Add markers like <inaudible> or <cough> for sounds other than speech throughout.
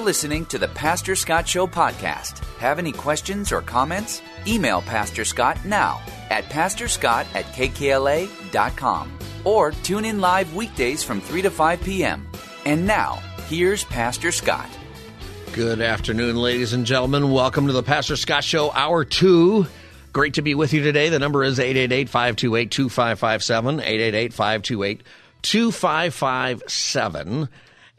Listening to the Pastor Scott Show podcast. Have any questions or comments? Email Pastor Scott now at pastorscott at kkla.com or tune in live weekdays from 3 to 5 p.m. And now, here's Pastor Scott. Good afternoon, ladies and gentlemen. Welcome to the Pastor Scott Show, Hour 2. Great to be with you today. The number is 888 528 2557. 888 528 2557.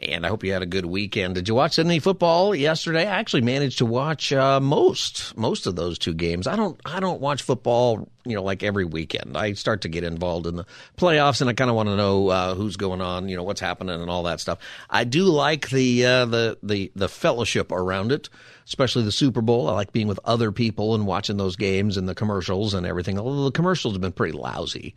And I hope you had a good weekend. Did you watch any football yesterday? I actually managed to watch uh, most most of those two games. I don't I don't watch football, you know, like every weekend. I start to get involved in the playoffs, and I kind of want to know uh, who's going on, you know, what's happening, and all that stuff. I do like the uh, the the the fellowship around it, especially the Super Bowl. I like being with other people and watching those games and the commercials and everything. Although the commercials have been pretty lousy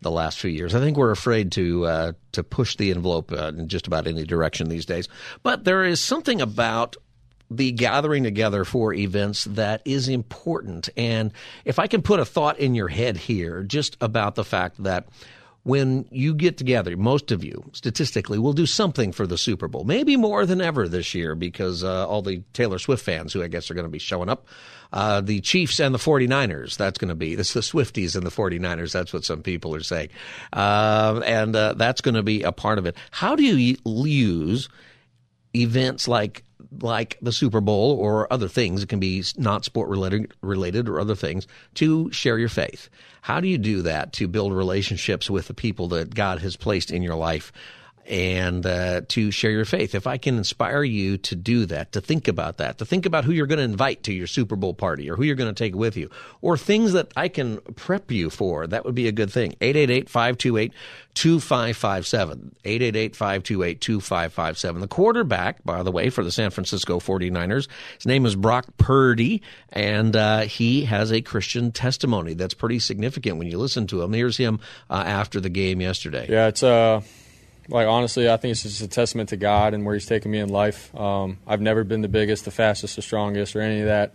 the last few years. I think we're afraid to uh, to push the envelope uh, in just about any direction these days. But there is something about the gathering together for events that is important. And if I can put a thought in your head here, just about the fact that when you get together, most of you statistically will do something for the Super Bowl, maybe more than ever this year because uh, all the Taylor Swift fans who I guess are going to be showing up uh, the Chiefs and the 49ers. That's going to be, it's the Swifties and the 49ers. That's what some people are saying. Uh, and that's going to be a part of it. How do you use events like like the Super Bowl or other things, it can be not sport related, related or other things, to share your faith. How do you do that to build relationships with the people that God has placed in your life? And uh, to share your faith. If I can inspire you to do that, to think about that, to think about who you're going to invite to your Super Bowl party or who you're going to take with you, or things that I can prep you for, that would be a good thing. 888 528 2557. 888 528 2557. The quarterback, by the way, for the San Francisco 49ers, his name is Brock Purdy, and uh, he has a Christian testimony that's pretty significant when you listen to him. Here's him uh, after the game yesterday. Yeah, it's. Uh like honestly, I think it's just a testament to God and where He's taken me in life. Um, I've never been the biggest, the fastest, the strongest, or any of that.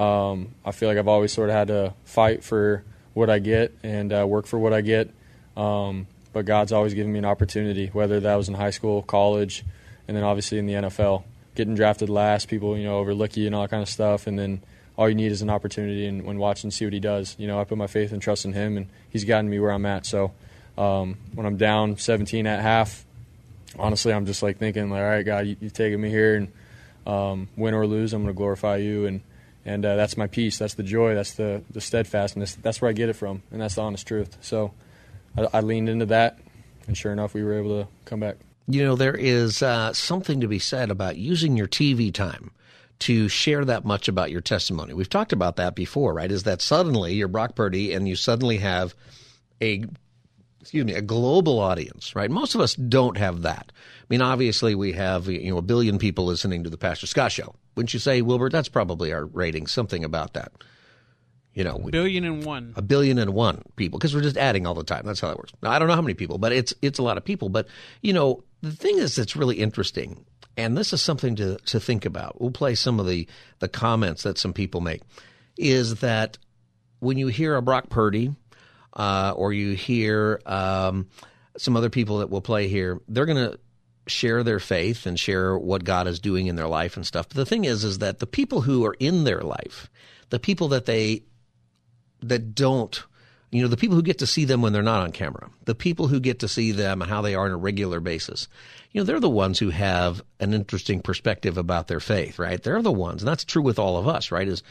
Um, I feel like I've always sort of had to fight for what I get and uh, work for what I get. Um, but God's always given me an opportunity, whether that was in high school, college, and then obviously in the NFL. Getting drafted last, people you know overlook you and all that kind of stuff, and then all you need is an opportunity. And when watching, see what He does. You know, I put my faith and trust in Him, and He's gotten me where I'm at. So. Um, when I'm down 17 at half, honestly, I'm just like thinking, like, all right, God, you, have taken me here, and um, win or lose, I'm going to glorify you, and and uh, that's my peace, that's the joy, that's the the steadfastness, that's where I get it from, and that's the honest truth. So I, I leaned into that, and sure enough, we were able to come back. You know, there is uh, something to be said about using your TV time to share that much about your testimony. We've talked about that before, right? Is that suddenly you're Brock Purdy and you suddenly have a excuse me, a global audience, right? Most of us don't have that. I mean, obviously we have, you know, a billion people listening to the Pastor Scott show. Wouldn't you say, Wilbur? That's probably our rating, something about that. You know, a billion and one. A billion and one people, because we're just adding all the time. That's how that works. Now, I don't know how many people, but it's it's a lot of people. But you know, the thing is that's really interesting, and this is something to to think about. We'll play some of the the comments that some people make. Is that when you hear a Brock Purdy uh, or you hear um, some other people that will play here, they're going to share their faith and share what God is doing in their life and stuff. But the thing is, is that the people who are in their life, the people that they that don't, you know, the people who get to see them when they're not on camera, the people who get to see them how they are on a regular basis, you know, they're the ones who have an interesting perspective about their faith, right? They're the ones, and that's true with all of us, right? Is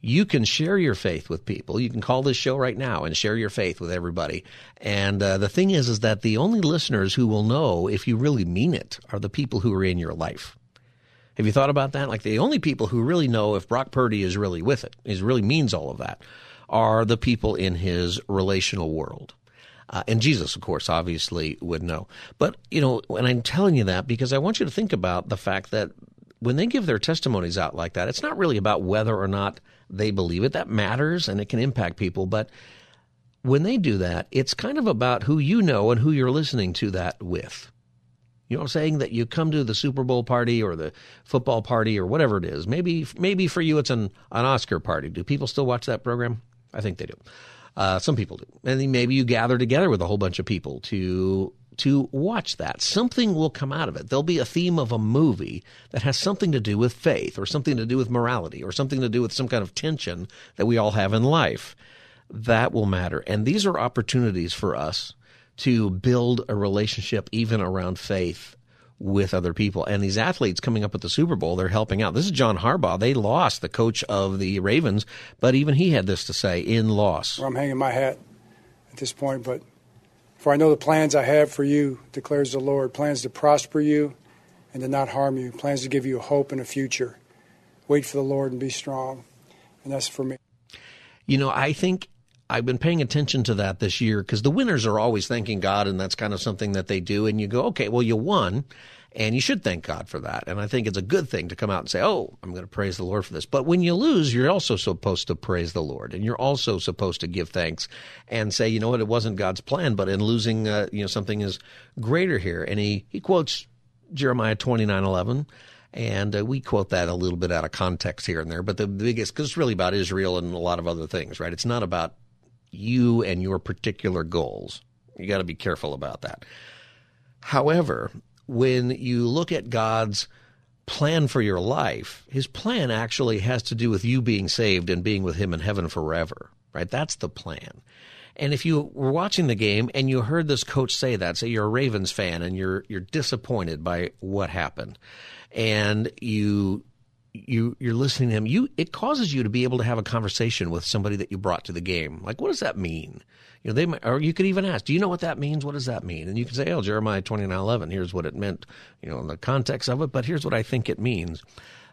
you can share your faith with people. You can call this show right now and share your faith with everybody. And uh, the thing is, is that the only listeners who will know if you really mean it are the people who are in your life. Have you thought about that? Like the only people who really know if Brock Purdy is really with it, is really means all of that, are the people in his relational world. Uh, and Jesus, of course, obviously would know. But, you know, and I'm telling you that because I want you to think about the fact that when they give their testimonies out like that, it's not really about whether or not they believe it. That matters and it can impact people. But when they do that, it's kind of about who you know and who you're listening to that with. You know what I'm saying? That you come to the Super Bowl party or the football party or whatever it is. Maybe maybe for you it's an, an Oscar party. Do people still watch that program? I think they do. Uh, some people do. And maybe you gather together with a whole bunch of people to to watch that. Something will come out of it. There'll be a theme of a movie that has something to do with faith or something to do with morality or something to do with some kind of tension that we all have in life. That will matter. And these are opportunities for us to build a relationship even around faith with other people. And these athletes coming up at the Super Bowl, they're helping out. This is John Harbaugh. They lost the coach of the Ravens, but even he had this to say in loss. I'm hanging my hat at this point, but for I know the plans I have for you, declares the Lord plans to prosper you and to not harm you, plans to give you hope and a future. Wait for the Lord and be strong. And that's for me. You know, I think I've been paying attention to that this year because the winners are always thanking God, and that's kind of something that they do. And you go, okay, well, you won, and you should thank God for that. And I think it's a good thing to come out and say, oh, I'm going to praise the Lord for this. But when you lose, you're also supposed to praise the Lord, and you're also supposed to give thanks and say, you know what, it wasn't God's plan, but in losing, uh, you know, something is greater here. And he he quotes Jeremiah 29, 11. And uh, we quote that a little bit out of context here and there, but the biggest, because it's really about Israel and a lot of other things, right? It's not about you and your particular goals. You got to be careful about that. However, when you look at God's plan for your life, his plan actually has to do with you being saved and being with him in heaven forever, right? That's the plan. And if you were watching the game and you heard this coach say that, say you're a Ravens fan and you're you're disappointed by what happened, and you you you're listening to him, you it causes you to be able to have a conversation with somebody that you brought to the game. Like, what does that mean? You know, they might, or you could even ask, "Do you know what that means? What does that mean?" And you can say, "Oh, Jeremiah twenty nine eleven. Here's what it meant. You know, in the context of it, but here's what I think it means."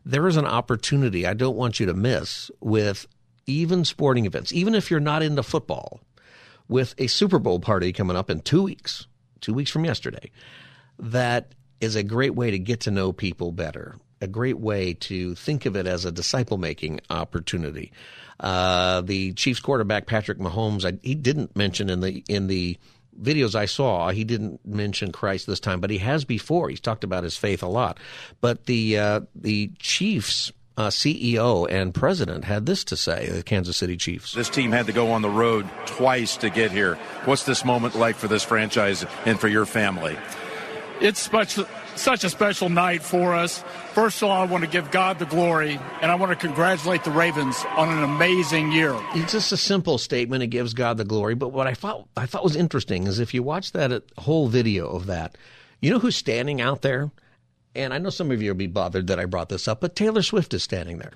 There is an opportunity I don't want you to miss with even sporting events, even if you're not into football, with a Super Bowl party coming up in two weeks, two weeks from yesterday. That is a great way to get to know people better a great way to think of it as a disciple making opportunity. Uh, the Chiefs quarterback Patrick Mahomes, I, he didn't mention in the in the videos I saw, he didn't mention Christ this time, but he has before. He's talked about his faith a lot. But the uh, the Chiefs uh, CEO and president had this to say, the Kansas City Chiefs. This team had to go on the road twice to get here. What's this moment like for this franchise and for your family? It's special such a special night for us. First of all, I want to give God the glory, and I want to congratulate the Ravens on an amazing year. It's just a simple statement. It gives God the glory. But what I thought I thought was interesting is if you watch that whole video of that, you know who's standing out there? And I know some of you will be bothered that I brought this up, but Taylor Swift is standing there.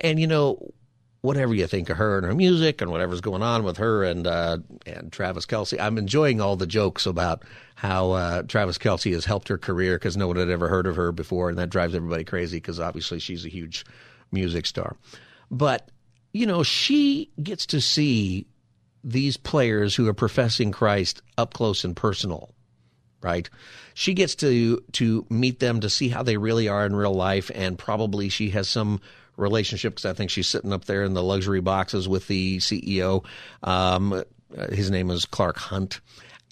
And you know, whatever you think of her and her music and whatever's going on with her and uh, and Travis Kelce, I'm enjoying all the jokes about how uh, Travis Kelce has helped her career because no one had ever heard of her before, and that drives everybody crazy because obviously she's a huge music star. But you know, she gets to see these players who are professing Christ up close and personal right? She gets to to meet them to see how they really are in real life, and probably she has some relationship because I think she's sitting up there in the luxury boxes with the CEO. Um, his name is Clark Hunt.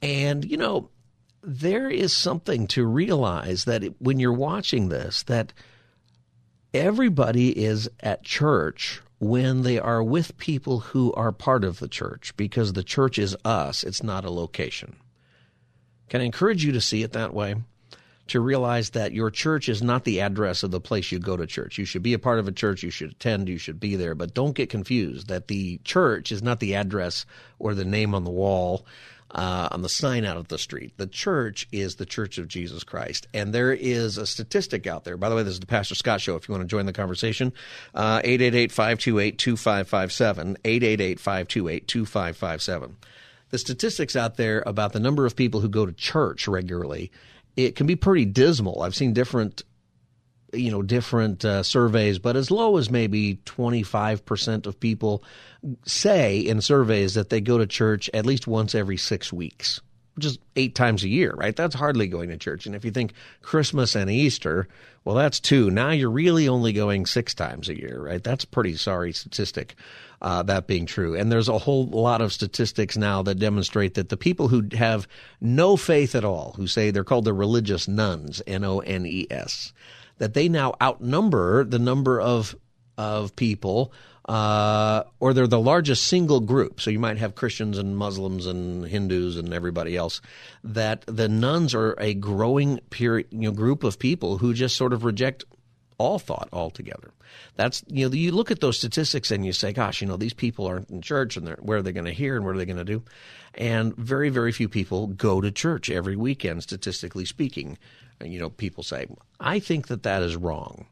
And, you know, there is something to realize that when you're watching this, that everybody is at church when they are with people who are part of the church because the church is us, it's not a location. Can I encourage you to see it that way? to realize that your church is not the address of the place you go to church. You should be a part of a church, you should attend, you should be there, but don't get confused that the church is not the address or the name on the wall. Uh, on the sign out of the street. The church is the Church of Jesus Christ. And there is a statistic out there. By the way, this is the Pastor Scott Show. If you want to join the conversation, uh, 888 528 2557. 888 528 2557. The statistics out there about the number of people who go to church regularly it can be pretty dismal. I've seen different you know different uh, surveys, but as low as maybe 25% of people say in surveys that they go to church at least once every 6 weeks. Which is eight times a year, right? That's hardly going to church. And if you think Christmas and Easter, well, that's two. Now you're really only going six times a year, right? That's pretty sorry statistic, uh, that being true. And there's a whole lot of statistics now that demonstrate that the people who have no faith at all, who say they're called the religious nones, N O N E S, that they now outnumber the number of of people, uh, or they're the largest single group. So you might have Christians and Muslims and Hindus and everybody else. That the nones are a growing period, you know, group of people who just sort of reject all thought altogether. That's you know you look at those statistics and you say, gosh, you know these people aren't in church and where are they going to hear and what are they going to do? And very very few people go to church every weekend, statistically speaking. And, you know, people say, I think that that is wrong.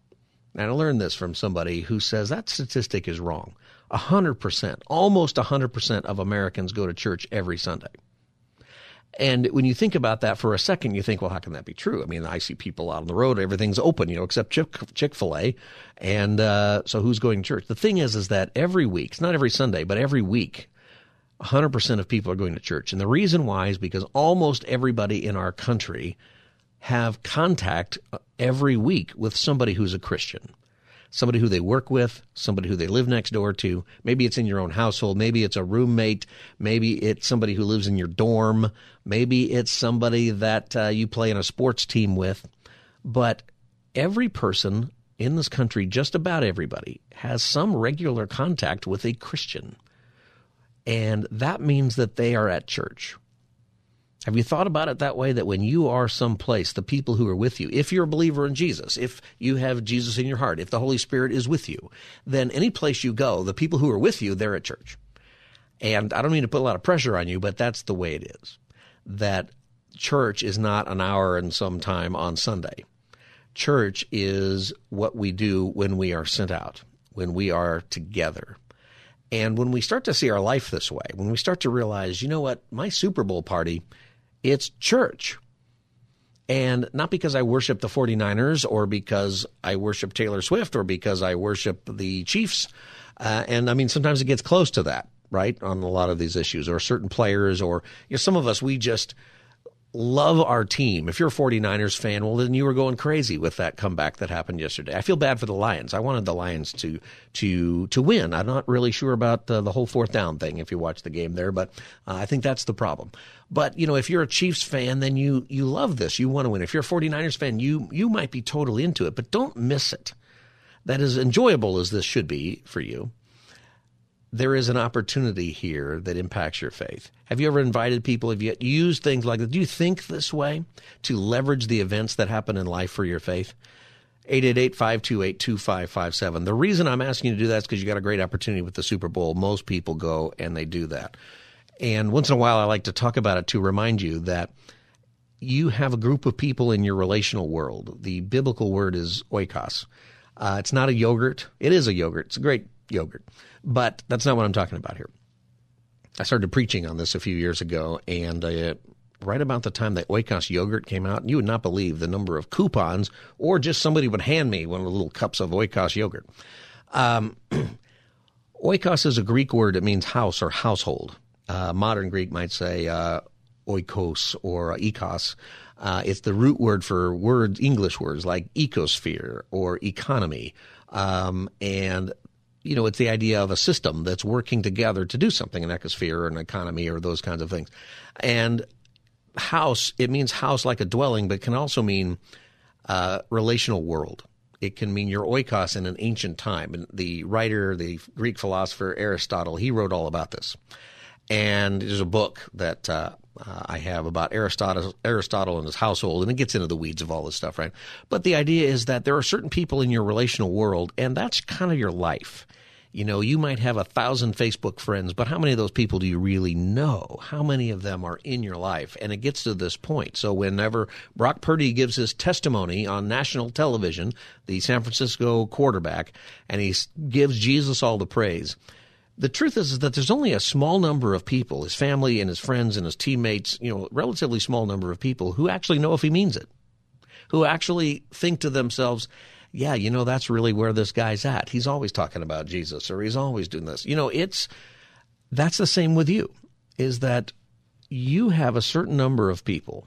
And I learned this from somebody who says that statistic is wrong. 100%, almost 100% of Americans go to church every Sunday. And when you think about that for a second, you think, well, how can that be true? I mean, I see people out on the road, everything's open, you know, except Chick fil A. And uh, so who's going to church? The thing is, is that every week, it's not every Sunday, but every week, 100% of people are going to church. And the reason why is because almost everybody in our country have contact every week with somebody who's a Christian, somebody who they work with, somebody who they live next door to. Maybe it's in your own household. Maybe it's a roommate. Maybe it's somebody who lives in your dorm. Maybe it's somebody that uh, you play in a sports team with. But every person in this country, just about everybody, has some regular contact with a Christian. And that means that they are at church. Have you thought about it that way? That when you are someplace, the people who are with you, if you're a believer in Jesus, if you have Jesus in your heart, if the Holy Spirit is with you, then any place you go, the people who are with you, they're at church. And I don't mean to put a lot of pressure on you, but that's the way it is. That church is not an hour and some time on Sunday. Church is what we do when we are sent out, when we are together. And when we start to see our life this way, when we start to realize, you know what, my Super Bowl party it's church. And not because I worship the 49ers or because I worship Taylor Swift or because I worship the Chiefs. Uh, and I mean, sometimes it gets close to that, right, on a lot of these issues or certain players or you know, some of us, we just – love our team. If you're a 49ers fan, well, then you were going crazy with that comeback that happened yesterday. I feel bad for the Lions. I wanted the Lions to to to win. I'm not really sure about the, the whole fourth down thing if you watch the game there, but uh, I think that's the problem. But you know, if you're a Chiefs fan, then you you love this. You want to win. If you're a 49ers fan, you you might be totally into it, but don't miss it. That is enjoyable as this should be for you there is an opportunity here that impacts your faith. Have you ever invited people? Have you used things like that? Do you think this way to leverage the events that happen in life for your faith? 888-528-2557. The reason I'm asking you to do that is because you got a great opportunity with the Super Bowl. Most people go and they do that. And once in a while, I like to talk about it to remind you that you have a group of people in your relational world. The biblical word is oikos. Uh, it's not a yogurt. It is a yogurt. It's a great yogurt. But that's not what I'm talking about here. I started preaching on this a few years ago, and uh, right about the time that Oikos yogurt came out, you would not believe the number of coupons, or just somebody would hand me one of the little cups of Oikos yogurt. Um, <clears throat> oikos is a Greek word. It means house or household. Uh, modern Greek might say uh, oikos or. Uh, it's the root word for words, English words like ecosphere or economy. Um, and you know, it's the idea of a system that's working together to do something, an ecosphere or an economy or those kinds of things. And house, it means house like a dwelling, but can also mean uh, relational world. It can mean your oikos in an ancient time. And the writer, the Greek philosopher Aristotle, he wrote all about this. And there's a book that uh, uh, I have about Aristotle, Aristotle and his household, and it gets into the weeds of all this stuff, right? But the idea is that there are certain people in your relational world, and that's kind of your life. You know, you might have a thousand Facebook friends, but how many of those people do you really know? How many of them are in your life? And it gets to this point. So whenever Brock Purdy gives his testimony on national television, the San Francisco quarterback, and he gives Jesus all the praise, the truth is, is that there's only a small number of people, his family and his friends and his teammates, you know, relatively small number of people who actually know if he means it, who actually think to themselves, yeah, you know, that's really where this guy's at. He's always talking about Jesus or he's always doing this. You know, it's that's the same with you. Is that you have a certain number of people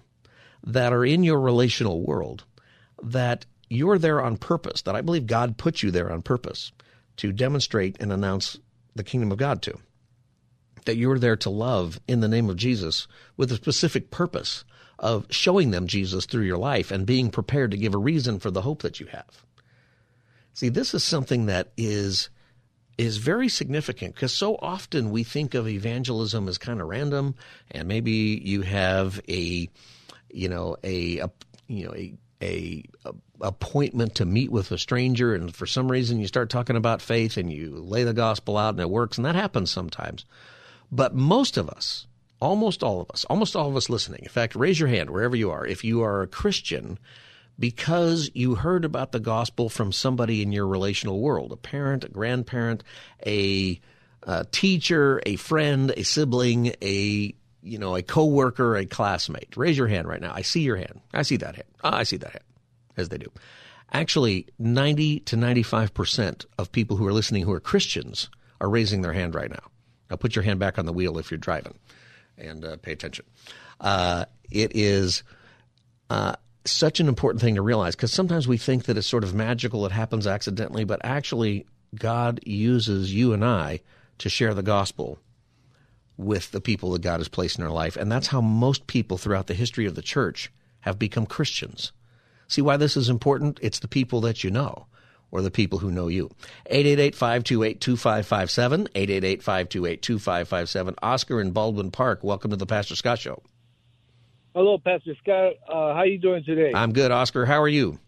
that are in your relational world that you're there on purpose, that I believe God put you there on purpose to demonstrate and announce the kingdom of God to. That you're there to love in the name of Jesus with a specific purpose of showing them Jesus through your life and being prepared to give a reason for the hope that you have. See, this is something that is is very significant because so often we think of evangelism as kind of random and maybe you have a you know a, a you know a, a, a appointment to meet with a stranger and for some reason you start talking about faith and you lay the gospel out and it works and that happens sometimes. But most of us almost all of us almost all of us listening in fact raise your hand wherever you are. If you are a christian because you heard about the gospel from somebody in your relational world a parent, a grandparent, a, a teacher, a friend, a sibling, a you know, a coworker, a classmate. Raise your hand right now. I see your hand. I see that hand. Ah, I see that hand, as they do. Actually, 90 to 95% of people who are listening who are Christians are raising their hand right now. Now, put your hand back on the wheel if you're driving and uh, pay attention. Uh, it is uh, such an important thing to realize because sometimes we think that it's sort of magical, it happens accidentally, but actually, God uses you and I to share the gospel with the people that God has placed in our life. And that's how most people throughout the history of the church have become Christians. See why this is important? It's the people that you know or the people who know you. 888-528-2557, 888-528-2557. Oscar in Baldwin Park, welcome to the Pastor Scott Show. Hello, Pastor Scott. Uh, how are you doing today? I'm good, Oscar. How are you?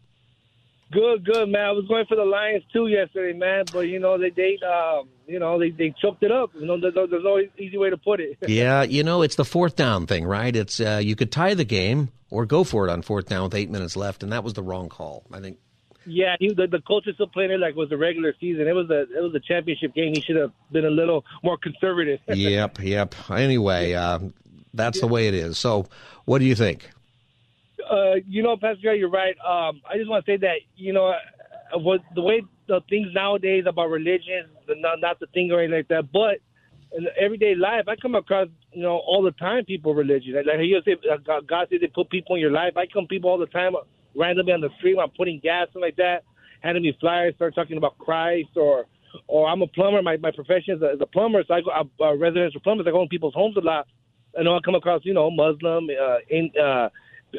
Good, good, man. I was going for the Lions too yesterday, man, but you know they they um, you know they they choked it up. You know, there's, there's no easy way to put it. <laughs> yeah, you know it's the fourth down thing, right? It's uh, you could tie the game or go for it on fourth down with eight minutes left, and that was the wrong call. I think. Yeah, he, the, the coach is still playing it like it was a regular season. It was a it was a championship game. He should have been a little more conservative. <laughs> yep, yep. Anyway, uh, that's yeah. the way it is. So, what do you think? Uh, you know, Pastor, you're right. Um, I just want to say that you know, uh, what the way the things nowadays about religion, not not the thing or anything like that, but in everyday life, I come across you know all the time people religion. Like, like you say, uh, God says they put people in your life. I come people all the time randomly on the street I'm putting gas and like that, handing me flyers, start talking about Christ or or I'm a plumber. My my profession is a, is a plumber, so I go residential plumbers. I go in people's homes a lot. Know I come across you know Muslim, uh, in, uh,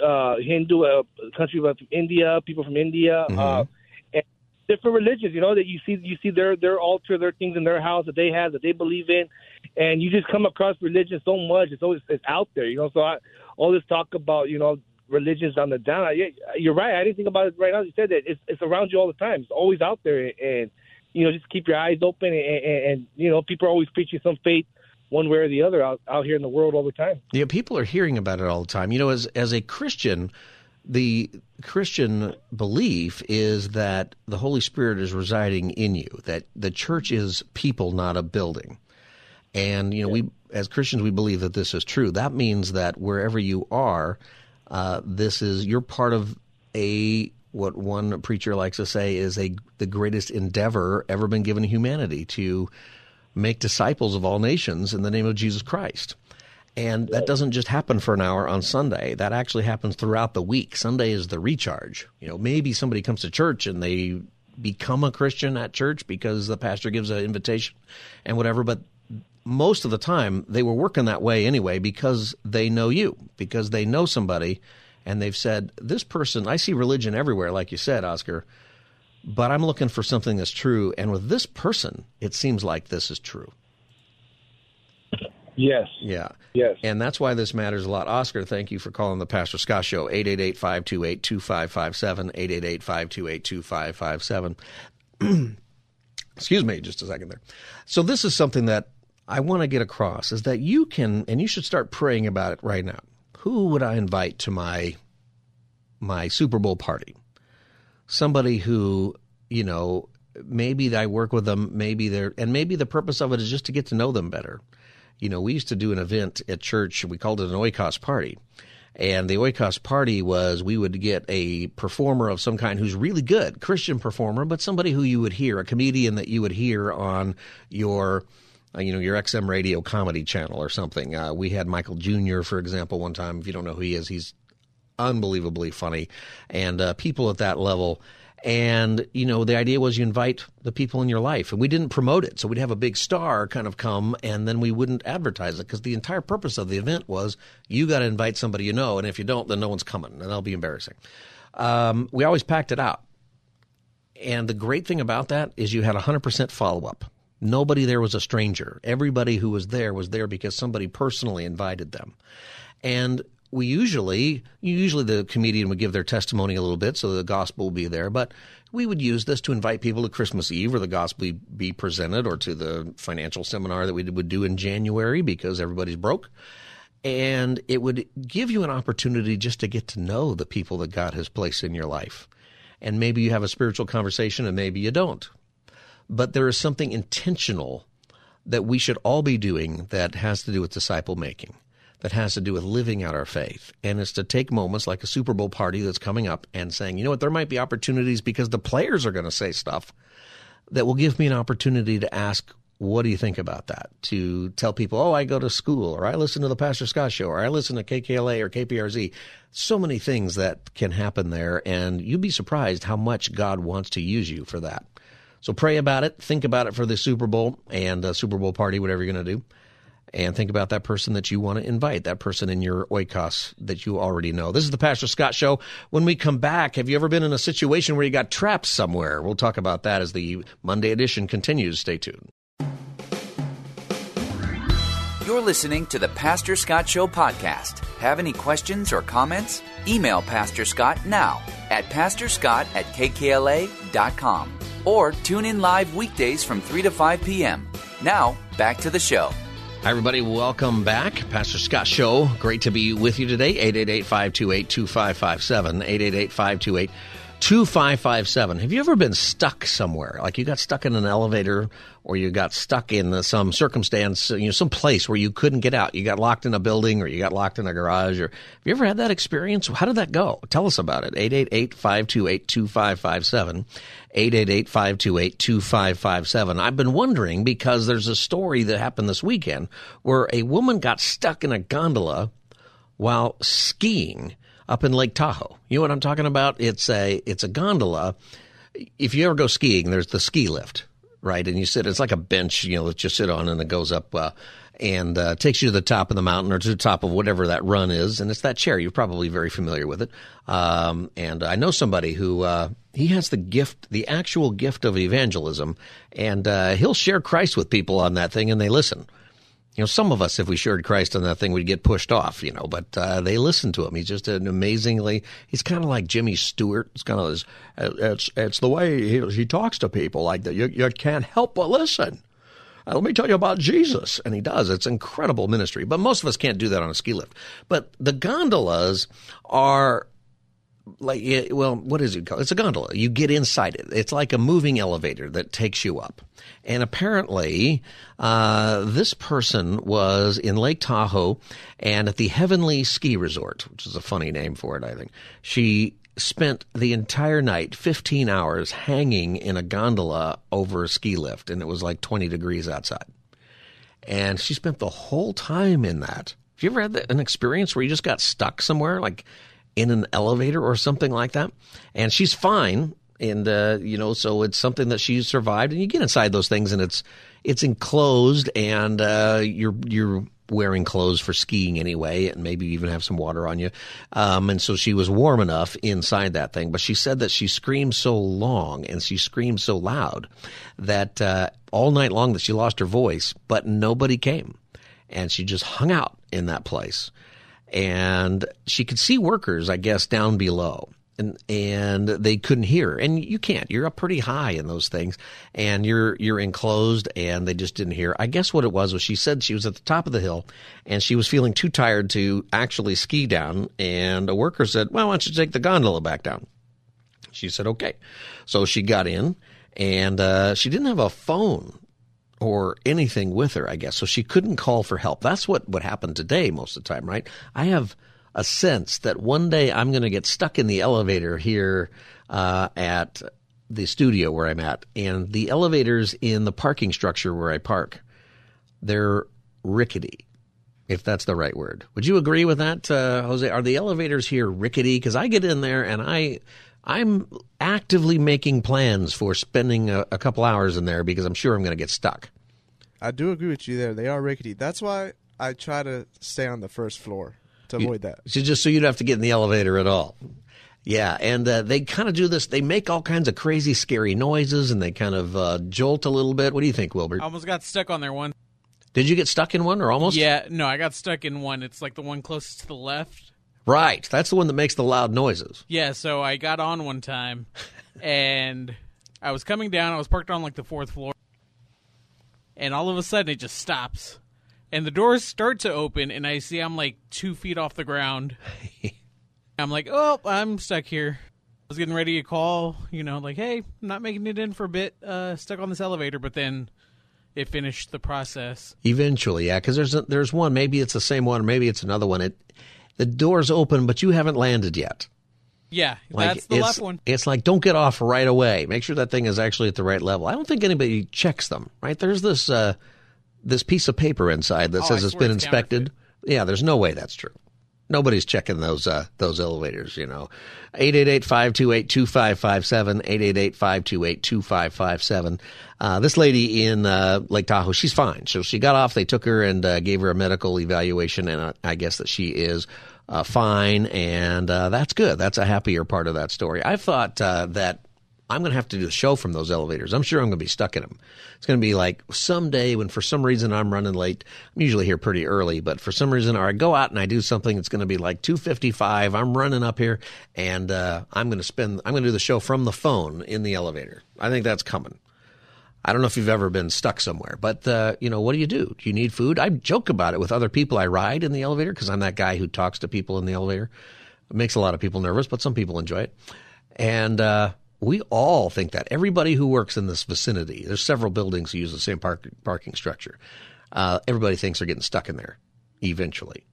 uh, Hindu, uh, country from India, people from India, mm-hmm. uh, and different religions. You know that you see you see their their altar, their things in their house that they have that they believe in, and you just come across religion so much. It's always it's out there. You know, so I, all this talk about you know religions on the down. I, you're right. I didn't think about it right now. You said that it's it's around you all the time. It's always out there, and you know just keep your eyes open, and, and, and you know people are always preaching some faith one way or the other out, out here in the world all the time. Yeah, people are hearing about it all the time. You know, as as a Christian, the Christian belief is that the Holy Spirit is residing in you, that the church is people, not a building. And, you know, yeah. we, as Christians, we believe that this is true. That means that wherever you are, uh, this is, you're part of a, what one preacher likes to say is a, the greatest endeavor ever been given to humanity to make disciples of all nations in the name of Jesus Christ. And that doesn't just happen for an hour on Sunday. That actually happens throughout the week. Sunday is the recharge. You know, maybe somebody comes to church and they become a Christian at church because the pastor gives an invitation and whatever, but most of the time they were working that way anyway because they know you, because they know somebody and they've said, This person, I see religion everywhere, like you said, Oscar but I'm looking for something that's true. And with this person, it seems like this is true. Yes. Yeah. Yes. And that's why this matters a lot. Oscar, thank you for calling the Pastor Scott Show, 888-528-2557, 888-528-2557. <clears throat> Excuse me just a second there. So this is something that I want to get across is that you can, and you should start praying about it right now. Who would I invite to my my Super Bowl party? Somebody who, you know, maybe I work with them, maybe they're, and maybe the purpose of it is just to get to know them better. You know, we used to do an event at church, we called it an oikos party. And the Oikos party was we would get a performer of some kind who's really good, Christian performer, but somebody who you would hear, a comedian that you would hear on your uh, you know, your XM radio comedy channel or something. Uh, we had Michael Jr., for example, one time. If you don't know who he is, he's unbelievably funny. And uh, people at that level. And, you know, the idea was you invite the people in your life. And we didn't promote it. So we'd have a big star kind of come and then we wouldn't advertise it because the entire purpose of the event was you got to invite somebody you know. And if you don't, then no one's coming and that'll be embarrassing. Um, we always packed it out. And the great thing about that is you had 100% follow up. Nobody there was a stranger. Everybody who was there was there because somebody personally invited them. And we usually, usually the comedian would give their testimony a little bit so the gospel will be there, but we would use this to invite people to Christmas Eve or the gospel be presented or to the financial seminar that we would do in January because everybody's broke. And it would give you an opportunity just to get to know the people that God has placed in your life. And maybe you have a spiritual conversation and maybe you don't but there is something intentional that we should all be doing that has to do with disciple making, that has to do with living out our faith. And it's to take moments like a Super Bowl party that's coming up and saying, you know what, there might be opportunities because the players are going to say stuff that will give me an opportunity to ask, what do you think about that? To tell people, oh, I go to school, or I listen to the Pastor Scott show, or I listen to KKLA or KPRZ. So many things that can happen there, and you'd be surprised how much God wants to use you for that. So pray about it. Think about it for the Super Bowl and uh, Super Bowl party, whatever you're going to do. And think about that person that you want to invite, that person in your oikos that you already know. This is the Pastor Scott Show. When we come back, have you ever been in a situation where you got trapped somewhere? We'll talk about that as the Monday edition continues. Stay tuned. You're listening to the Pastor Scott Show podcast. Have any questions or comments? Email Pastor Scott now at pastorscott at kkla.com or tune in live weekdays from 3 to 5 p.m. Now, back to the show. Hi, everybody. Welcome back. Pastor Scott Show. Great to be with you today. 888 528 2557. 888 528 2557. Have you ever been stuck somewhere? Like you got stuck in an elevator or you got stuck in some circumstance, you know, some place where you couldn't get out. You got locked in a building or you got locked in a garage or have you ever had that experience? How did that go? Tell us about it. 888-528-2557. 888-528-2557. I've been wondering because there's a story that happened this weekend where a woman got stuck in a gondola while skiing up in Lake Tahoe. You know what I'm talking about? It's a it's a gondola. If you ever go skiing, there's the ski lift, right? And you sit. It's like a bench, you know, that you sit on, and it goes up. Uh, and uh, takes you to the top of the mountain or to the top of whatever that run is, and it's that chair. You're probably very familiar with it. Um, and I know somebody who uh, he has the gift, the actual gift of evangelism, and uh, he'll share Christ with people on that thing, and they listen you know, some of us, if we shared Christ on that thing, we'd get pushed off, you know, but uh, they listen to him. He's just an amazingly, he's kind of like Jimmy Stewart. It's kind of this, it's, it's the way he, he talks to people like that. You, you can't help but listen. Uh, let me tell you about Jesus. And he does. It's incredible ministry. But most of us can't do that on a ski lift. But the gondolas are like well what is it called? It's a gondola. You get inside it. It's like a moving elevator that takes you up. And apparently uh, this person was in lake tahoe and at the heavenly ski resort which is a funny name for it i think. She spent the entire night 15 hours hanging in a gondola over a ski lift and it was like 20 degrees outside. And she spent the whole time in that. Have you ever had an experience where you just got stuck somewhere? Like in an elevator or something like that. And she's fine. And, uh, you know, so it's something that she's survived. And you get inside those things and it's, it's enclosed and, uh, you're, you're, wearing clothes for skiing anyway, and maybe even have some water on you. Um, and so she was warm enough inside that thing. But she said that she screamed so long and she screamed so loud that uh, all night long that she lost her voice, but nobody came. And she just hung out in that place and she could see workers, I guess, down below. And, and they couldn't hear. And you can't. You're up pretty high in those things and you're you're enclosed and they just didn't hear. I guess what it was was she said she was at the top of the hill and she was feeling too tired to actually ski down and a worker said well why don't you take the gondola back down? She said okay. So she got in and uh, she didn't have a phone or anything with her, I guess. So she couldn't call for help. That's what, what happened today most of the time, right? I have a sense that one day I'm going to get stuck in the elevator here uh, at the studio where I'm at, and the elevators in the parking structure where I park, they're rickety, if that's the right word. Would you agree with that, uh, Jose? Are the elevators here rickety? Because I get in there and I. I'm actively making plans for spending a, a couple hours in there because I'm sure I'm going to get stuck. I do agree with you there. They are rickety. That's why I try to stay on the first floor to avoid that. So just so you'd have to get in the elevator at all. Yeah, and uh, they kind of do this. They make all kinds of crazy, scary noises, and they kind of uh, jolt a little bit. What do you think, Wilbert? I almost got stuck on there one. Did you get stuck in one, or almost? Yeah, no, I got stuck in one. It's like the one closest to the left. Right, that's the one that makes the loud noises. Yeah, so I got on one time, and I was coming down. I was parked on like the fourth floor, and all of a sudden it just stops, and the doors start to open, and I see I'm like two feet off the ground. <laughs> I'm like, oh, I'm stuck here. I was getting ready to call, you know, like, hey, I'm not making it in for a bit, uh, stuck on this elevator, but then it finished the process. Eventually, yeah, because there's a, there's one. Maybe it's the same one, or maybe it's another one. It the door's open, but you haven't landed yet. Yeah, Like, that's the it's, left one. It's like don't get off right away. Make sure that thing is actually at the right level. I don't think anybody checks them. Right? There's this uh, this piece of paper inside that Oh, says it's been it's inspected. Yeah, there's no way that's true. Nobody's checking those uh, those elevators, you know. 888-528-2557, 888-528-2557. Uh, this lady in uh, Lake Tahoe, she's fine. So she got off, they took her and uh, gave her a medical evaluation, and I guess that she is uh, fine, and uh, that's good. That's a happier part of that story. I thought that I'm going to have to do the show from those elevators. I'm sure I'm going to be stuck in them. It's going to be like someday when for some reason I'm running late. I'm usually here pretty early, but for some reason, or I go out and I do something that's going to be like 2:55. I'm running up here, and uh, I'm going to spend. I'm going to do the show from the phone in the elevator. I think that's coming. I don't know if you've ever been stuck somewhere, but uh, you know, what do you do? Do you need food? I joke about it with other people I ride in the elevator because I'm that guy who talks to people in the elevator. It makes a lot of people nervous, but some people enjoy it. And uh, we all think that. Everybody who works in this vicinity, there's several buildings who use the same park, parking structure. Uh, everybody thinks they're getting stuck in there eventually.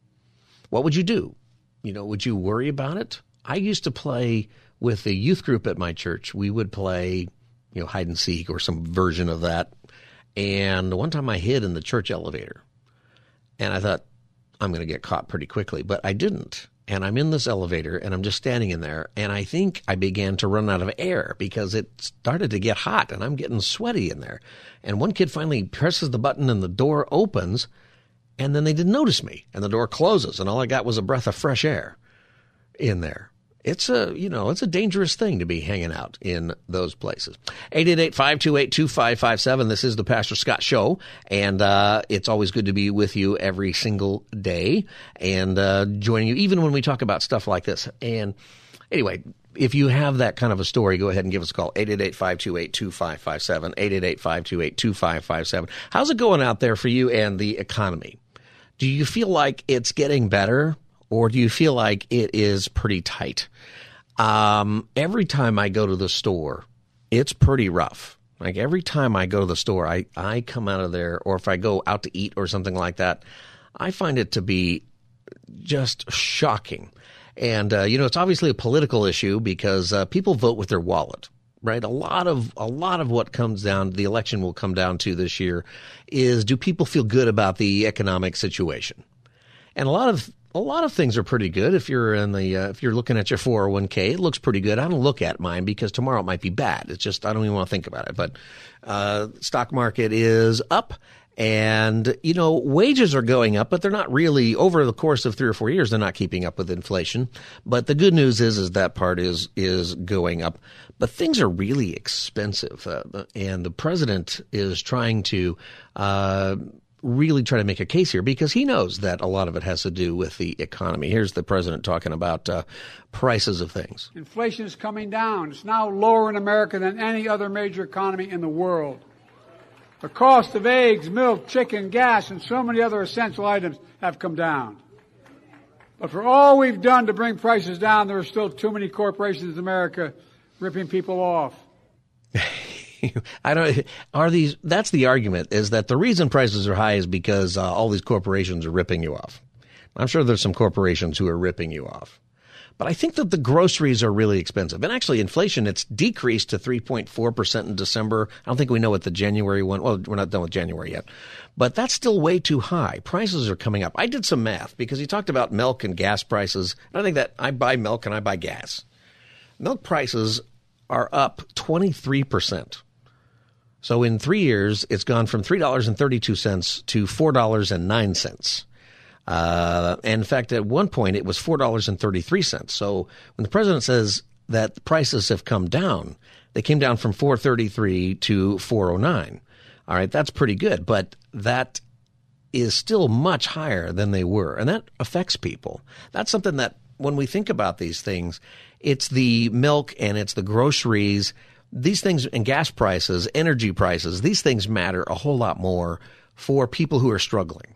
What would you do? You know, would you worry about it? I used to play with the youth group at my church. We would play, you know, hide and seek or some version of that. And one time I hid in the church elevator. And I thought, I'm going to get caught pretty quickly, but I didn't. And I'm in this elevator and I'm just standing in there. And I think I began to run out of air because it started to get hot and I'm getting sweaty in there. And one kid finally presses the button and the door opens. And then they didn't notice me and the door closes. And all I got was a breath of fresh air in there. It's a, you know, it's a dangerous thing to be hanging out in those places. 888-528-2557. This is the Pastor Scott Show. And, uh, it's always good to be with you every single day and, uh, joining you, even when we talk about stuff like this. And anyway, if you have that kind of a story, go ahead and give us a call. 888-528-2557. 888-528-2557. How's it going out there for you and the economy? Do you feel like it's getting better or do you feel like it is pretty tight? Um, every time I go to the store, it's pretty rough. Like every time I go to the store, I, I come out of there, or if I go out to eat or something like that, I find it to be just shocking. And, uh, you know, it's obviously a political issue because uh, people vote with their wallet right? A lot of a lot of what comes down the election will come down to this year is do people feel good about the economic situation? And a lot of a lot of things are pretty good. If you're in the uh, if you're looking at your 401k, it looks pretty good. I don't look at mine because tomorrow it might be bad. It's just I don't even want to think about it. But uh, stock market is up. And, you know, wages are going up, but they're not really over the course of three or four years. They're not keeping up with inflation. But the good news is, is that part is, is going up. But things are really expensive. Uh, and the president is trying to, uh, really try to make a case here because he knows that a lot of it has to do with the economy. Here's the president talking about uh, prices of things. Inflation is coming down. It's now lower in America than any other major economy in the world. The cost of eggs, milk, chicken, gas, and so many other essential items have come down. But for all we've done to bring prices down, there are still too many corporations in America ripping people off. I don't. Are these? That's the argument. Is that the reason prices are high is because uh, all these corporations are ripping you off. I'm sure there's some corporations who are ripping you off. But I think that the groceries are really expensive. And actually, inflation, it's decreased to 3.4% in December. I don't think we know what the January one, well, we're not done with January yet. But that's still way too high. Prices are coming up. I did some math because he talked about milk and gas prices. And I think that I buy milk and I buy gas. Milk prices are up 23%. So in three years, it's gone from $3.32 to $4.09. Uh, and in fact, at one point, it was $4.33. So when the president says that prices have come down, they came down from 433 to 409. All right, that's pretty good, but that is still much higher than they were, and that affects people. That's something that when we think about these things, it's the milk and it's the groceries, these things and gas prices, energy prices, these things matter a whole lot more for people who are struggling.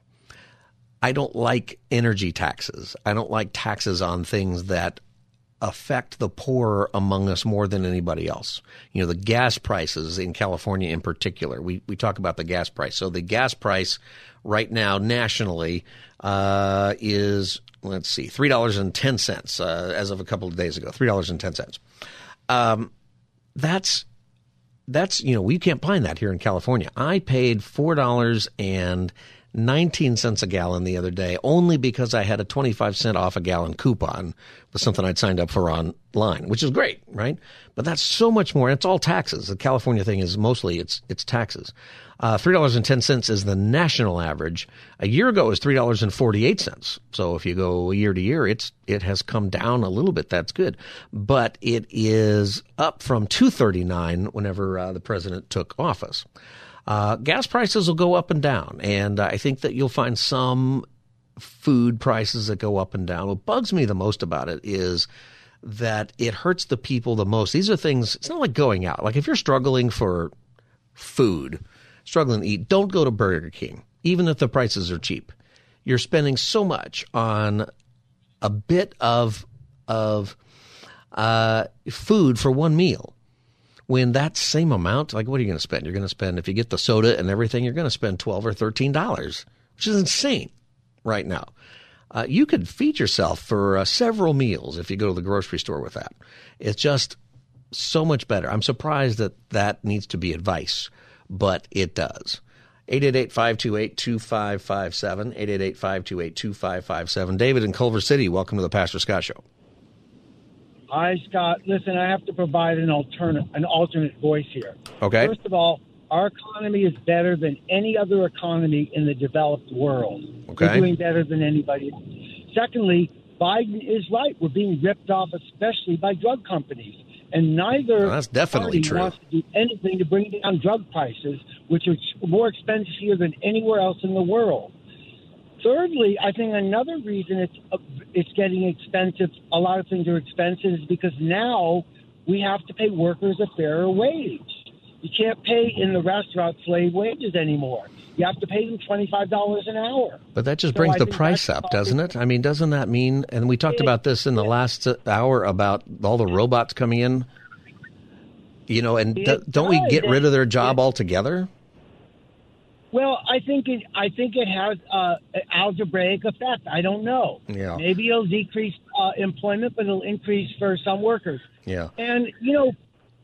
I don't like energy taxes. I don't like taxes on things that affect the poor among us more than anybody else. You know, the gas prices in California in particular. We we talk about the gas price. So the gas price right now nationally uh, is let's see, three dollars and ten cents uh, as of a couple of days ago. Three dollars and ten cents. Um, that's that's you know we can't find that here in California. I paid four dollars and 19 cents a gallon the other day only because I had a 25 cent off a gallon coupon with something I'd signed up for online, which is great, right? But that's so much more. It's all taxes. The California thing is mostly it's it's taxes. Uh, $3.10 is the national average. A year ago it was $3.48. So if you go year to year, it's it has come down a little bit. That's good. But it is up from 239 whenever uh, the president took office. Uh, gas prices will go up and down, and I think that you'll find some food prices that go up and down. What bugs me the most about it is that it hurts the people the most. These are things, it's not like going out. Like if you're struggling for food, struggling to eat, don't go to Burger King, even if the prices are cheap. You're spending so much on a bit of, of uh, food for one meal when that same amount, like what are you going to spend? You're going to spend, if you get the soda and everything, you're going to spend 12 or $13, which is insane right now. Uh, you could feed yourself for uh, several meals if you go to the grocery store with that. It's just so much better. I'm surprised that that needs to be advice, but it does. 888-528-2557, 888-528-2557. David in Culver City, welcome to the Pastor Scott Show. Hi, Scott. Listen, I have to provide an alternate an alternate voice here. Okay. First of all, our economy is better than any other economy in the developed world. Okay. We're doing better than anybody. Secondly, Biden is right. We're being ripped off, especially by drug companies. And neither well, that's definitely party true. wants to do anything to bring down drug prices, which are more expensive here than anywhere else in the world. Thirdly, I think another reason it's uh, it's getting expensive. A lot of things are expensive is because now we have to pay workers a fairer wage. You can't pay in the restaurant slave wages anymore. You have to pay them twenty five dollars an hour. But that just So brings I the price up, doesn't it? I mean, doesn't that mean? And we talked about this in the last hour about all the robots coming in. You know, and do, don't we get rid of their job altogether? Well, I think it. I think it has uh, an algebraic effect. I don't know. Yeah. Maybe it'll decrease uh, employment, but it'll increase for some workers. Yeah. And you know,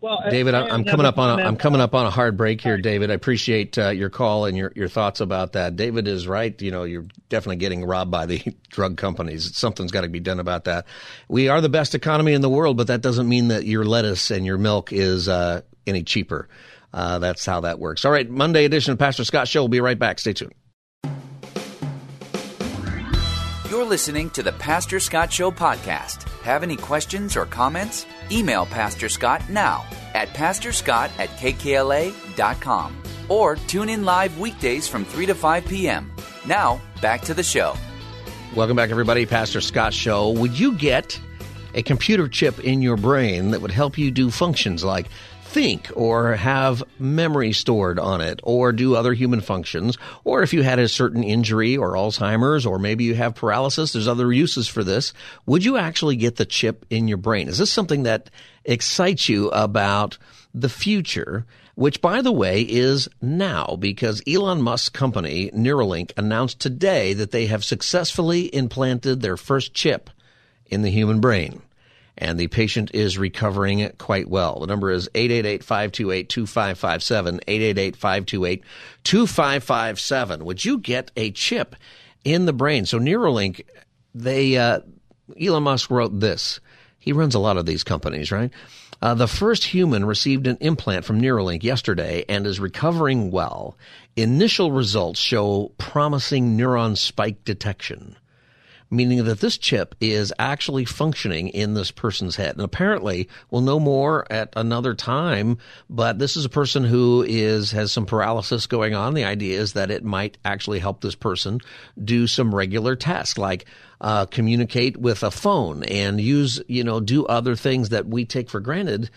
well, David, I I'm coming up on a. I'm coming up on a hard break here, David. I appreciate uh, your call and your, your thoughts about that. David is right. You know, you're definitely getting robbed by the <laughs> drug companies. Something's got to be done about that. We are the best economy in the world, but that doesn't mean that your lettuce and your milk is uh, any cheaper. Uh, that's how that works. All right, Monday edition of Pastor Scott Show. We'll be right back. Stay tuned. You're listening to the Pastor Scott Show podcast. Have any questions or comments? Email Pastor Scott now at pastorscott at kkla.com or tune in live weekdays from 3 to 5 p.m. Now, back to the show. Welcome back, everybody. Pastor Scott Show. Would you get a computer chip in your brain that would help you do functions like think or have memory stored on it or do other human functions? Or if you had a certain injury or Alzheimer's or maybe you have paralysis, there's other uses for this. Would you actually get the chip in your brain? Is this something that excites you about the future? which by the way is now because Elon Musk's company Neuralink announced today that they have successfully implanted their first chip in the human brain. And the patient is recovering quite well. The number is 888-528-2557, 888-528-2557. Would you get a chip in the brain? So Neuralink, they, uh, Elon Musk wrote this. He runs a lot of these companies, right? Uh, the first human received an implant from Neuralink yesterday and is recovering well. Initial results show promising neuron spike detection, meaning that this chip is actually functioning in this person's head. And apparently, we'll know more at another time, but this is a person who is has some paralysis going on. The idea is that it might actually help this person do some regular tasks like uh, communicate with a phone and use, you know, do other things that we take for granted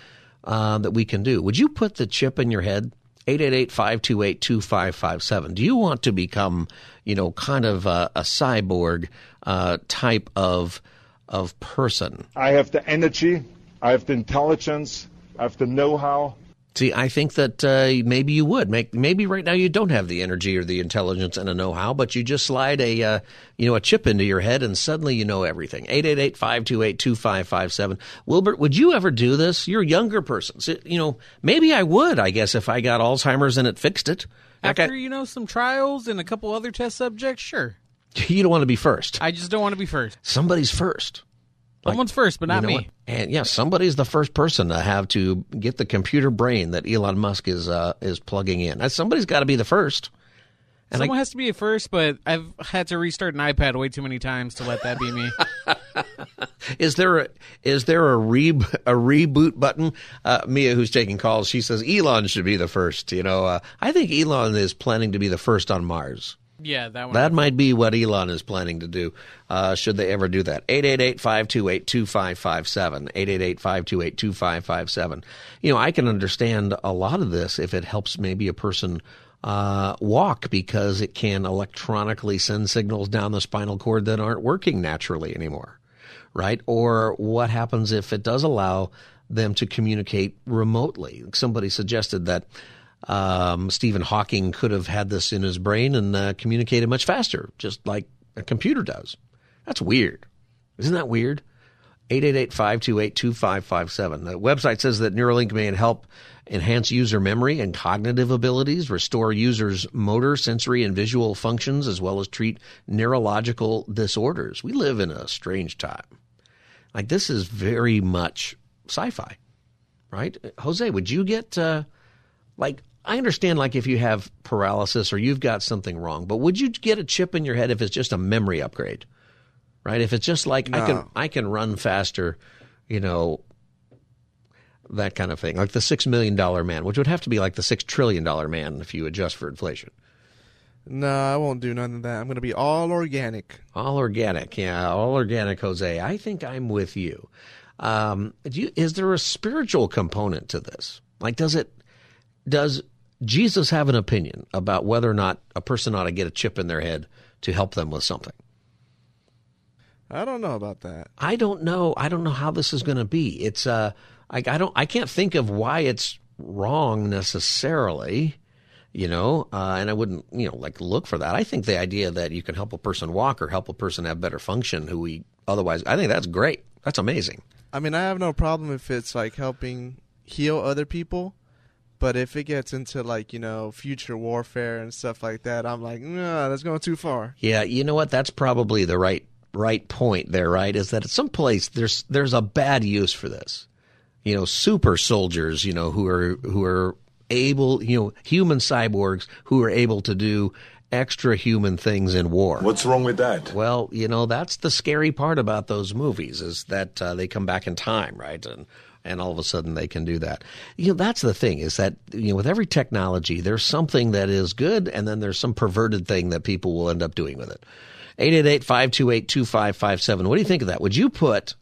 uh, that we can do. Would you put the chip in your head? 888-528-2557. Do you want to become, you know, kind of a, a cyborg uh, type of of person? I have the energy, I have the intelligence, I have the know-how. See, I think that uh, maybe you would. Make, maybe right now you don't have the energy or the intelligence and a know-how, but you just slide a uh, you know a chip into your head and suddenly you know everything. 888-528-2557. Wilbert, would you ever do this? You're a younger person. So, you know, maybe I would, I guess, if I got Alzheimer's and it fixed it. After Like I- you know some trials and a couple other test subjects, sure. <laughs> you don't want to be first. I just don't want to be first. Somebody's first. Like, Someone's first, but not you know me. what? And yeah, somebody's the first person to have to get the computer brain that Elon Musk is uh, is plugging in. Somebody's got to be the first. And I- Someone has to be a first, but I've had to restart an iPad way too many times to let that be me. <laughs> Is there a is there a re a reboot button? Uh, Mia, who's taking calls, she says Elon should be the first. You know, uh, I think Elon is planning to be the first on Mars. Yeah, that one. That might be what Elon is planning to do, uh, should they ever do that. 888-528-2557, 888-528-2557. You know, I can understand a lot of this if it helps maybe a person uh, walk because it can electronically send signals down the spinal cord that aren't working naturally anymore, right? Or what happens if it does allow them to communicate remotely? Somebody suggested that um, Stephen Hawking could have had this in his brain and uh, communicated much faster, just like a computer does. That's weird. Isn't that weird? 888-528-2557. The website says that Neuralink may help enhance user memory and cognitive abilities, restore users' motor, sensory, and visual functions, as well as treat neurological disorders. We live in a strange time. Like this is very much sci-fi, right? Jose, would you get uh, like I understand like if you have paralysis or you've got something wrong, but would you get a chip in your head if it's just a memory upgrade? Right? If it's just like I can I can run faster, you know, that kind of thing. Like the 6 million dollar man, which would have to be like the 6 trillion dollar man if you adjust for inflation. No, I won't do none of that. I'm going to be all organic. All organic, yeah, all organic, Jose. I think I'm with you. Um, do you. Is there a spiritual component to this? Like, does it? Does Jesus have an opinion about whether or not a person ought to get a chip in their head to help them with something? I don't know about that. I don't know. I don't know how this is going to be. It's uh, I, I don't. I can't think of why it's wrong necessarily. You know, uh, and I wouldn't, you know, like look for that. I think the idea that you can help a person walk or help a person have better function who we otherwise, I think that's great. That's amazing. I mean, I have no problem if it's like helping heal other people, but if it gets into like you know future warfare and stuff like that, I'm like, no, that's going too far. Yeah, you know what? That's probably the right right point there. Right, is that at some place there's there's a bad use for this. You know, super soldiers. You know, who are who are able. You know, human cyborgs who are able to do extra human things in war. What's wrong with that? Well, you know, that's the scary part about those movies is that uh, they come back in time, right? And and all of a sudden they can do that. You know, that's the thing is that you know with every technology there's something that is good and then there's some perverted thing that people will end up doing with it. 888-528-2557. What do you think of that? Would you put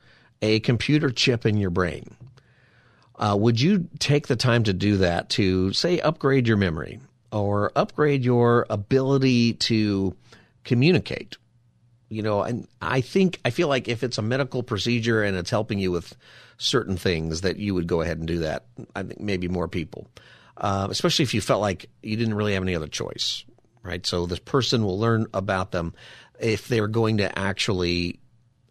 a computer chip in your brain? Uh, would you take the time to do that to say upgrade your memory or upgrade your ability to communicate? You know, and I think I feel like if it's a medical procedure and it's helping you with certain things, that you would go ahead and do that. I think maybe more people. uh, especially if you felt like you didn't really have any other choice, right? So this person will learn about them if they're going to actually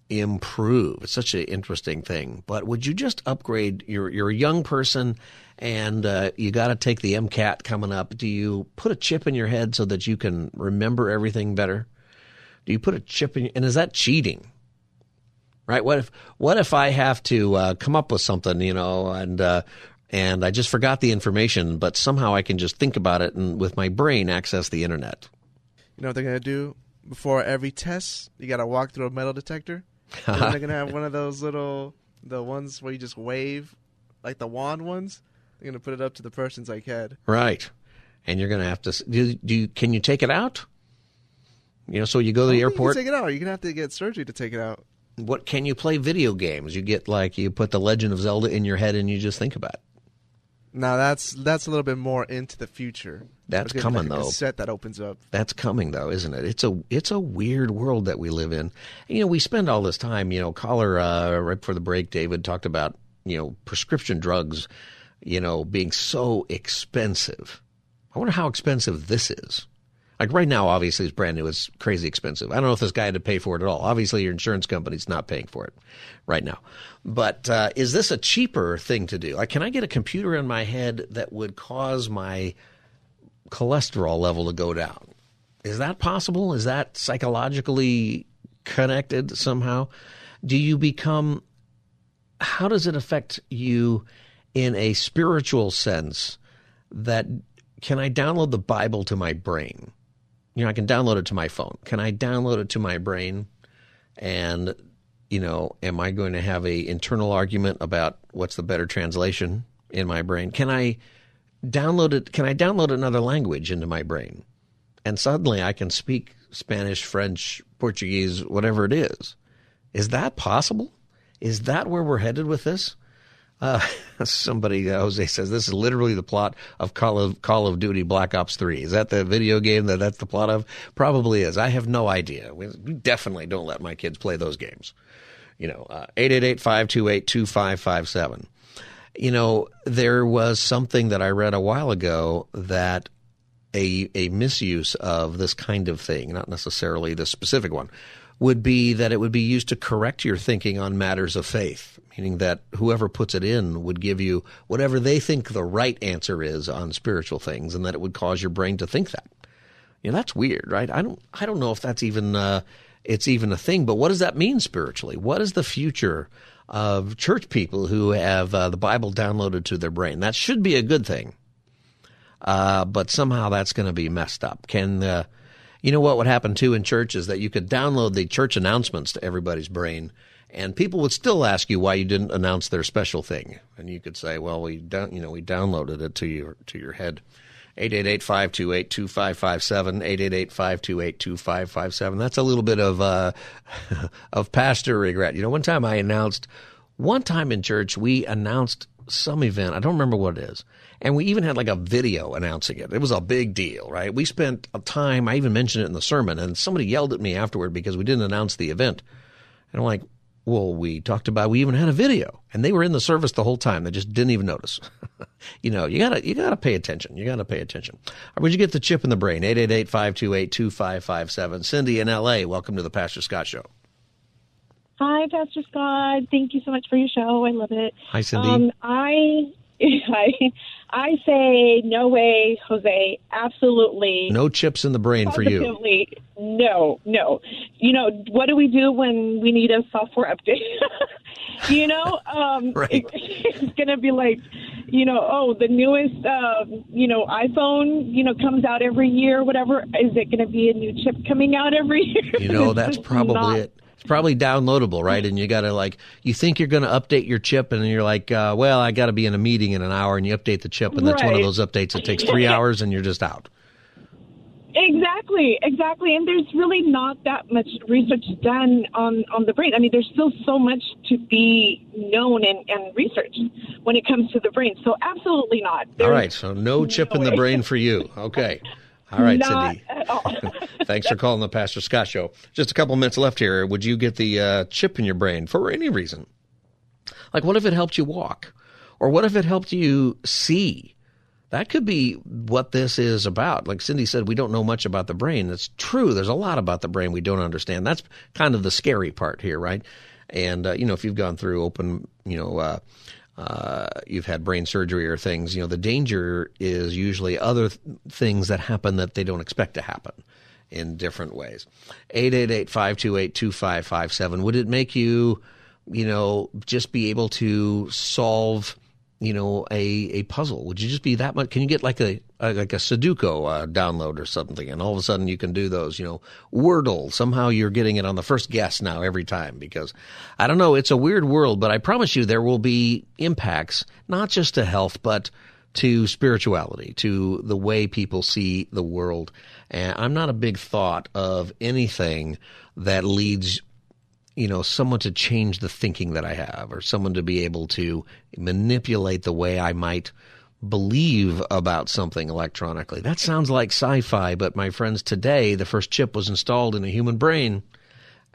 improve. It's such an interesting thing. But would you just upgrade? You're you're a young person, and uh, you got to take the MCAT coming up. Do you put a chip in your head so that you can remember everything better? Do you put a chip in? And is that cheating? Right? What if what if I have to uh, come up with something, you know, and uh, and I just forgot the information, but somehow I can just think about it and with my brain access the internet. You know what they're gonna do before every test? You gotta walk through a metal detector. <laughs> And they're gonna have one of those little the ones where you just wave, like the wand ones. They're gonna put it up to the person's like head. Right. And you're going to have to do, do you, can you take it out? You know, so you go to the You airport. can take it out. You're gonna have to get surgery to take it out. What can you play video games? You get like you put the Legend of Zelda in your head and you just think about it. Now that's that's a little bit more into the future. That's coming, like though. Set that opens up. That's coming though, isn't it? It's a it's a weird world that we live in. You know, we spend all this time. You know, caller uh, right before the break, David talked about you know prescription drugs, you know, being so expensive. I wonder how expensive this is. Like right now, obviously, it's brand new. It's crazy expensive. I don't know if this guy had to pay for it at all. Obviously, your insurance company's not paying for it right now. But uh, is this a cheaper thing to do? Like, can I get a computer in my head that would cause my cholesterol level to go down? Is that possible? Is that psychologically connected somehow? Do you become, how does it affect you in a spiritual sense that can I download the Bible to my brain? You know, I can download it to my phone. Can I download it to my brain? And, you know, am I going to have a internal argument about what's the better translation in my brain? Can I download it? Can I download another language into my brain? And suddenly I can speak Spanish, French, Portuguese, whatever it is. Is that possible? Is that where we're headed with this? Uh, <laughs> somebody, uh, Jose says, this is literally the plot of Call of Call of Duty Black Ops Three. Is that the video game that that's the plot of? Probably is. I have no idea. We definitely don't let my kids play those games. You know, uh, eight eight eight five two eight two five five seven. You know, there was something that I read a while ago that a a misuse of this kind of thing, not necessarily the specific one, would be that it would be used to correct your thinking on matters of faith, meaning that whoever puts it in would give you whatever they think the right answer is on spiritual things, and that it would cause your brain to think that. You know, that's weird, right? I don't I don't know if that's even uh, it's even a thing, but what does that mean spiritually? What is the future of church people who have uh, the Bible downloaded to their brain? That should be a good thing. Uh, but somehow that's going to be messed up. Can uh, you know what would happen too in church is that you could download the church announcements to everybody's brain, and people would still ask you why you didn't announce their special thing, and you could say, "Well, we don't, you know, we downloaded it to your to your head." 888-528-2557, 888-528-2557. That's a little bit of uh, <laughs> of pastor regret. You know, one time I announced, one time in church we announced some event. I don't remember what it is. And we even had like a video announcing it. It was a big deal, right? We spent a time, I even mentioned it in the sermon, and somebody yelled at me afterward because we didn't announce the event. And I'm like, well, we talked about, we even had a video. And they were in the service the whole time. They just didn't even notice. <laughs> you know, you gotta, you gotta pay attention. You gotta pay attention. Or would you get the chip in the brain? 888-528-2557. Cindy in LA, welcome to the Pastor Scott Show. Hi, Pastor Scott. Thank you so much for your show. I love it. Hi, Cindy. Um, I, <laughs> I, I say no way, Jose. Absolutely. No chips in the brain for you. No, no. You know what do we do when we need a software update? <laughs> you know, um, <laughs> Right. it- it's gonna be like, you know, oh, the newest, uh, you know, iPhone, you know, comes out every year, whatever. Is it gonna be a new chip coming out every year? You know, that's probably not- it. Probably downloadable, right? And you got to like, you think you're going to update your chip, and you're like, uh, well, I got to be in a meeting in an hour, and you update the chip, and that's one of those updates that takes three hours, and you're just out. Exactly, exactly. And there's really not that much research done on, on the brain. I mean, there's still so much to be known and, and researched when it comes to the brain. So absolutely not. All There's right, so no chip in the brain for you. <laughs> Okay. All right, not Cindy. <laughs> Thanks for calling the Pastor Scott Show. Just a couple minutes left here. Would you get the uh, chip in your brain for any reason? Like, what if it helped you walk? Or what if it helped you see? That could be what this is about. Like Cindy said, we don't know much about the brain. That's true. There's a lot about the brain we don't understand. That's kind of the scary part here, right? And uh, you know, if you've gone through open, you know, uh, uh, you've had brain surgery or things, you know, the danger is usually other th- things that happen that they don't expect to happen in different ways. 888-528-2557. Would it make you, you know, just be able to solve you know, a, a puzzle? Would you just be that much? Can you get like a, a like a Sudoku uh, download or something, and all of a sudden you can do those? You know, Wordle. Somehow you're getting it on the first guess now every time because I don't know. It's a weird world, but I promise you there will be impacts not just to health, but to spirituality, to the way people see the world. And I'm not a big thought of anything that leads you know, someone to change the thinking that I have or someone to be able to manipulate the way I might believe about something electronically. That sounds like sci-fi, but my friends, today the first chip was installed in a human brain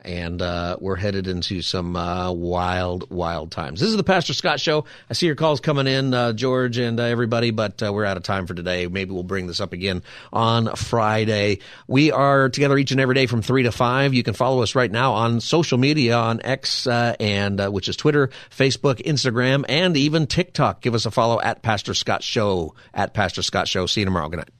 and uh, we're headed into some uh, wild, wild times. This is the Pastor Scott Show. I see your calls coming in, uh, George and uh, everybody, but uh, we're out of time for today. Maybe we'll bring this up again on Friday. We are together each and every day from three to five. You can follow us right now on social media on X uh, and which is Twitter, Facebook, Instagram, and even TikTok. Give us a follow at Pastor Scott Show at Pastor Scott Show. See you tomorrow. Good night.